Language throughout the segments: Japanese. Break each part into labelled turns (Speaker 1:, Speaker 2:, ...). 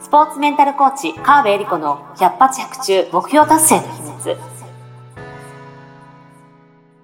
Speaker 1: スポーツメンタルコーチ、川辺恵里子の百発百中目標達成の秘密。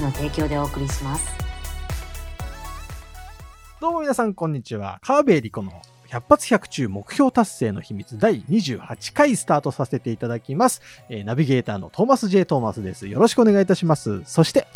Speaker 1: の提供でお送りします。
Speaker 2: どうも皆さん、こんにちは。川辺理子の100発100中目標達成の秘密第28回スタートさせていただきます。えー、ナビゲーターのトーマス J. トーマスです。よろしくお願いいたします。そして、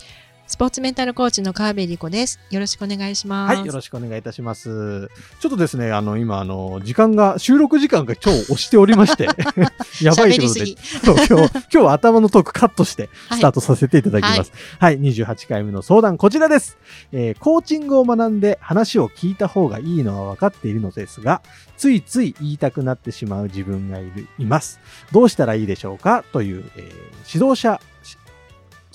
Speaker 3: スポーツメンタルコーチの川辺理子です。よろしくお願いします。
Speaker 2: はい、よろしくお願いいたします。ちょっとですね、あの、今、あの、時間が、収録時間が超押しておりまして、やばいということで、今日、今日は頭のトークカットして、スタートさせていただきます。はい、はい、28回目の相談、こちらです。えー、コーチングを学んで話を聞いた方がいいのは分かっているのですが、ついつい言いたくなってしまう自分がいる、います。どうしたらいいでしょうか？という、えー、指導者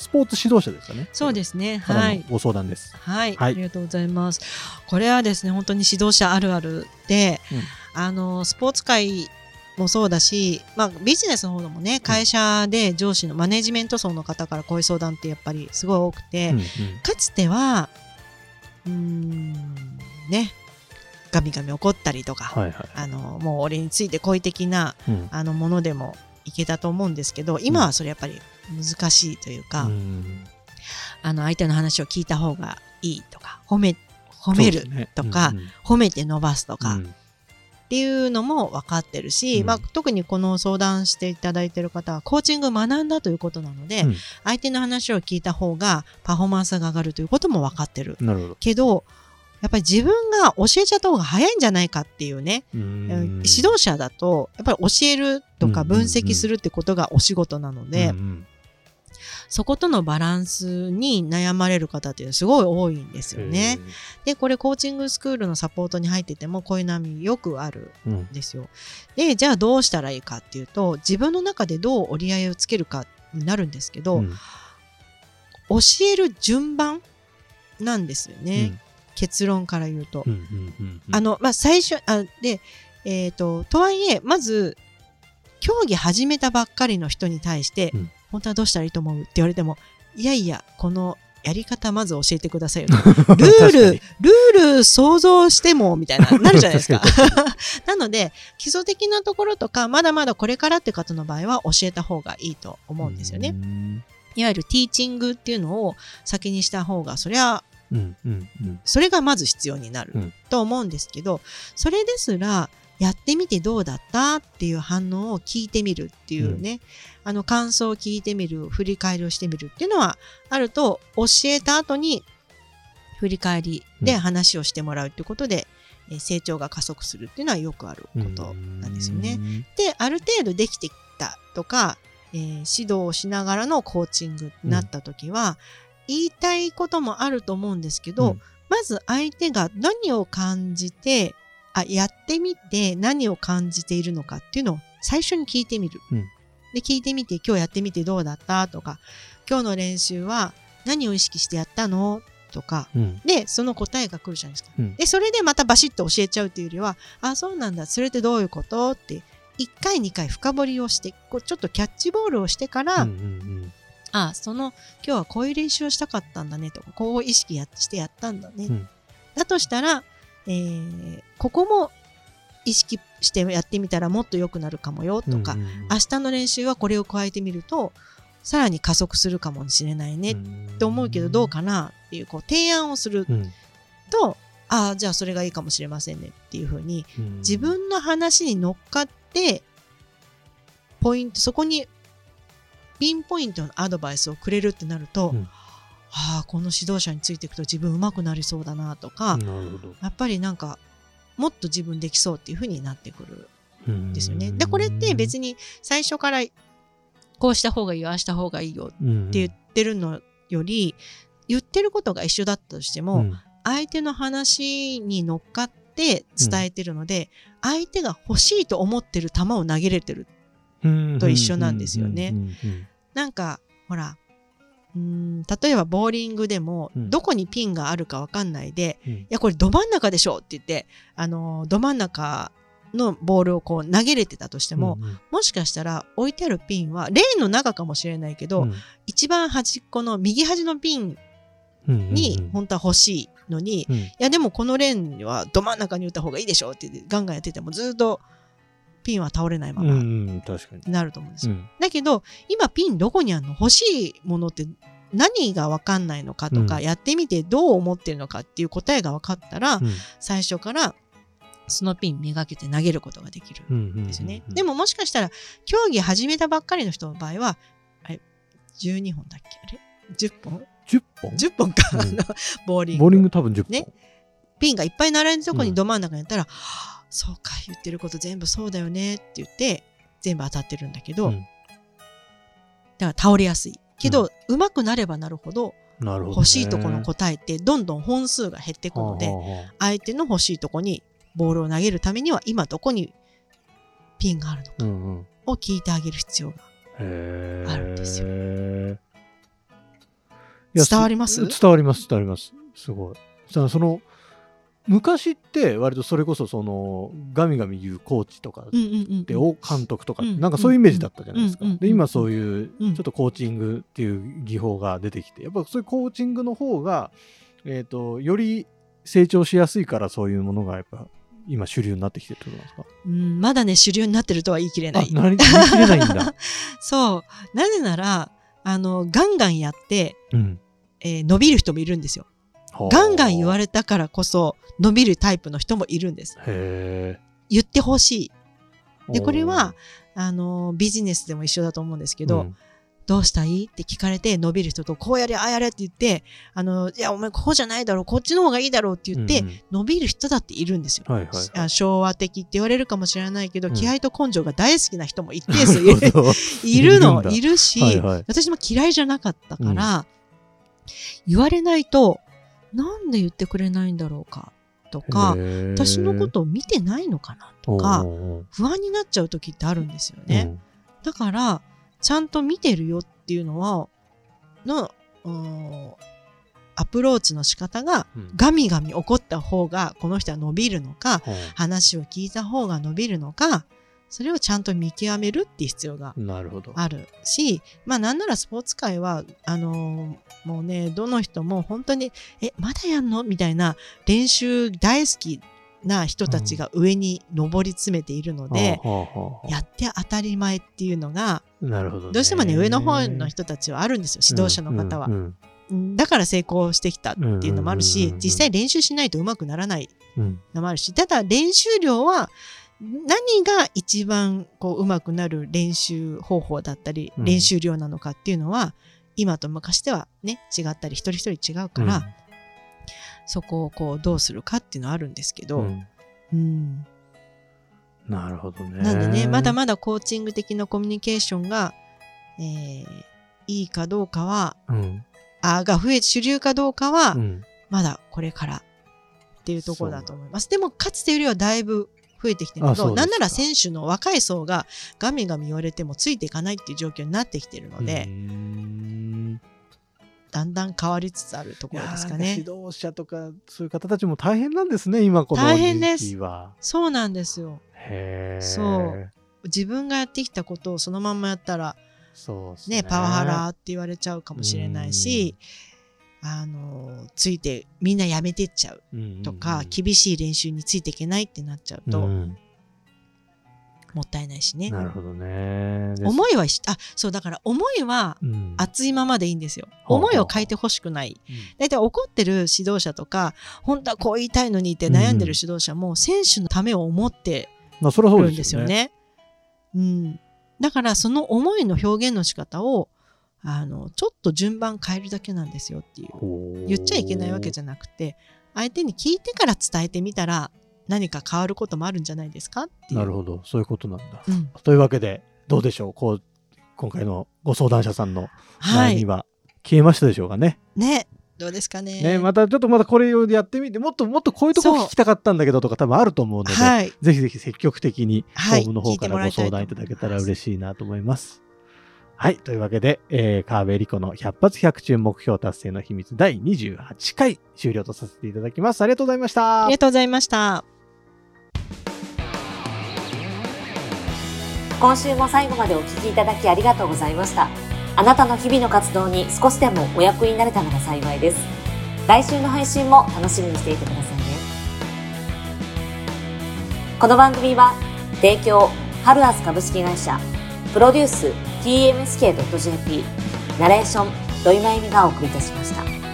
Speaker 2: スポーツ指導者ですかね。
Speaker 3: そうですね。は
Speaker 2: い。ご相談です。
Speaker 3: はい、はい。ありがとうございます。これはですね、本当に指導者あるあるで、うん、あのスポーツ界もそうだし、まあ、ビジネスの方でもね会社で上司のマネジメント層の方からこういう相談ってやっぱりすごい多くて、うんうん、かつてはうんねガミガミ怒ったりとか、はいはい、あのもう俺について好意的な、うん、あのものでもいけたと思うんですけど今はそれやっぱり難しいというか、うん、あの相手の話を聞いた方がいいとか褒め褒めるとか、ねうんうん、褒めて伸ばすとか、うん、っていうのも分かってるし、うん、まあ、特にこの相談していただいてる方はコーチングを学んだということなので、相手の話を聞いた方がパフォーマンスが上がるということも分かってる。けどやっぱり自分が教えちゃった方が早いんじゃないかっていうね。指導者だとやっぱり教えるとか分析するってことがお仕事なので、うんうんうんそことのバランスに悩まれる方っていうのはすごい多いんですよね。で、これコーチングスクールのサポートに入っててもこういう波よくあるんですよ。うん、で、じゃあどうしたらいいかっていうと、自分の中でどう折り合いをつけるかになるんですけど、うん、教える順番なんですよね。うん、結論から言うと。あの、まあ、最初、あで、えっ、ー、と、とはいえ、まず、競技始めたばっかりの人に対して、本当はどうしたらいいと思うって言われても、いやいや、このやり方まず教えてくださいよ。ルール、ルール想像しても、みたいな、なるじゃないですか。なので、基礎的なところとか、まだまだこれからって方の場合は教えた方がいいと思うんですよね。いわゆるティーチングっていうのを先にした方が、そりゃ、うんうんうん、それがまず必要になると思うんですけど、それですら、やってみてどうだったっていう反応を聞いてみるっていうね、うん、あの感想を聞いてみる振り返りをしてみるっていうのはあると教えた後に振り返りで話をしてもらうっていうことで、うん、成長が加速するっていうのはよくあることなんですよね。である程度できてきたとか、えー、指導をしながらのコーチングになった時は、うん、言いたいこともあると思うんですけど、まず相手が何を感じてあやってみて何を感じているのかっていうのを最初に聞いてみる。うん、で聞いてみて今日やってみてどうだったとか今日の練習は何を意識してやったの？とか、うん、でその答えが来るじゃないですか、うん、でそれでまたバシッと教えちゃうというよりはあそうなんだ。それってどういうこと？って1回2回深掘りをしてこうちょっとキャッチボールをしてから、うんうんうん、あその今日はこういう練習をしたかったんだねとかこう意識やしてやったんだね、うん、だとしたらえー、ここも意識してやってみたらもっと良くなるかもよとか、うんうん、明日の練習はこれを加えてみるとさらに加速するかもしれないねって思うけどどうかなっていうこう提案をすると、うん、ああじゃあそれがいいかもしれませんねっていうふうに、自分の話に乗っかってポイントそこにピンポイントのアドバイスをくれるってなると、うんああこの指導者についていくと自分上手くなりそうだなとかやっぱりなんかもっと自分できそうっていうふうになってくるんですよね。でこれって別に最初からこうした方がいいよああした方がいいよって言ってるのより言ってることが一緒だったとしても、うん、相手の話に乗っかっって伝えてるので、相手が欲しいと思ってる球を投げれてると一緒なんですよね。なんかほらうん例えばボーリングでも、どこにピンがあるか分かんないで、うん、いやこれど真ん中でしょって言ってあのど真ん中のボールをこう投げれてたとしても、うんうん、もしかしたら置いてあるピンはレーンの中かもしれないけど、うん、一番端っこの右端のピンに本当は欲しいのに、うん、いやでもこのレーンにはど真ん中に打った方がいいでしょってガンガンやっててもずっとピンは倒れないままになると思うんですよ。だけど今ピンどこにあるの欲しいものって何が分かんないのかとか、うん、やってみてどう思ってるのかっていう答えが分かったら、うん、最初からそのピンめがけて投げることができるんですよね。でももしかしたら競技始めたばっかりの人の場合はあれ12本だっけ？あれ？10本
Speaker 2: ?10 本
Speaker 3: ?10 本か、うん、ボーリング。
Speaker 2: ボーリング多分10本。ね。
Speaker 3: ピンがいっぱい並んでるとこにど真ん中にやったら、うん、そうか、言ってること全部そうだよねって言って、全部当たってるんだけど、うん、だから倒れやすい。けど、うん、まくなればなるほど、欲しいとこの答えってどんどん本数が減っていくので、相手の欲しいとこにボールを投げるためには今どこにピンがあるのかを聞いてあげる必要があるんですよ。伝わります？
Speaker 2: 伝わります伝わります。すごい。その昔って割とそれこそそのガミガミ言うコーチとかでを監督とかなんかそういうイメージだったじゃないですか。で今そういうちょっとコーチングっていう技法が出てきてやっぱそういうコーチングの方がえっ、とより成長しやすいからそういうものがやっぱ今主流になってきてるってことですか？
Speaker 3: うんまだね主流になってるとは言い切れない。
Speaker 2: 言い切れないんだ。
Speaker 3: そうなぜならあのガンガンやって、うん、えー、伸びる人もいるんですよ。ガンガン言われたからこそ伸びるタイプの人もいるんです。言ってほしい。で、これは、あの、ビジネスでも一緒だと思うんですけど、うん、どうしたい？って聞かれて伸びる人と、こうやれ、ああやれって言って、あの、いや、お前こうじゃないだろう、こっちの方がいいだろうって言って、うん。伸びる人だっているんですよ、はいはい。はい、昭和的って言われるかもしれないけど、うん、気合と根性が大好きな人も一定数い る いるの、いるし、はいはい、私も嫌いじゃなかったから、言われないと、なんで言ってくれないんだろうかとか私のことを見てないのかなとか不安になっちゃう時ってあるんですよね、うん、だからちゃんと見てるよっていうのはのアプローチの仕方が、ガミガミ怒った方がこの人は伸びるのか、話を聞いた方が伸びるのかそれをちゃんと見極めるっていう必要があるしまあなんならスポーツ界はあのー、もうねどの人も本当にえまだやんの？みたいな練習大好きな人たちが上に上り詰めているので、うん、やって当たり前っていうのが
Speaker 2: なるほど、
Speaker 3: どうしてもね上の方の人たちはあるんですよ指導者の方は。うんうん、だから成功してきたっていうのもあるし、実際練習しないとうまくならないのもあるし、ただ練習量は何が一番こう上手くなる練習方法だったり、練習量なのかっていうのは今と昔ではね違ったり一人一人違うから、うん、そこをこうどうするかっていうのはあるんですけど、うん、うん、
Speaker 2: なるほどね。
Speaker 3: なんでねまだまだコーチング的なコミュニケーションが、えー、いいかどうかは、うん、あが増え主流かどうかは、まだこれからっていうところだと思います。でもかつてよりはだいぶ増えてきてるけどなんなら選手の若い層がガミガミ言われてもついていかないっていう状況になってきてるのでだんだん変わりつつあるところですかね。
Speaker 2: 指導者とかそういう方たちも大変なんですね今この
Speaker 3: 大変です。そうなんですよ。そう。自分がやってきたことをそのままやったらそうね、ね、パワハラって言われちゃうかもしれないしあのついてみんなやめてっちゃうとか、うんうんうん、厳しい練習についていけないってなっちゃうと、うん、もったいないしね。
Speaker 2: なるほどね。
Speaker 3: 思いはあそうだから思いは熱いままでいいんですよ。うん、思いを変えてほしくない。大体、怒ってる指導者とか本当はこう言いたいのにって悩んでる指導者も、選手のためを思ってるんですよね。うん、だからその思いの表現の仕方をあのちょっと順番変えるだけなんですよっていう。言っちゃいけないわけじゃなくて相手に聞いてから伝えてみたら何か変わることもあるんじゃないですかって
Speaker 2: なるほど。そういうことなんだ、うん、というわけでどうでしょう？こう今回のご相談者さんの悩みは。消えましたでしょうかね、
Speaker 3: はい、ね。どうですかね。
Speaker 2: ね、またちょっとまたこれをやってみて、もっともっとこういうところ聞きたかったんだけどとか多分あると思うので、はい、ぜひぜひ積極的にホームの方からご相談いただけたら嬉しいなと思います。はい。というわけで、えー、川辺理子の100発100中目標達成の秘密第28回終了とさせていただきます。ありがとうございました。
Speaker 3: ありがとうございました。
Speaker 1: 今週も最後までお聞きいただきありがとうございました。あなたの日々の活動に少しでもお役になれたなら幸いです。来週の配信も楽しみにしていてくださいね。この番組は、提供、ハルアス株式会社、プロデュース TMSK.jp ナレーション土井真由美がお送りいたしました。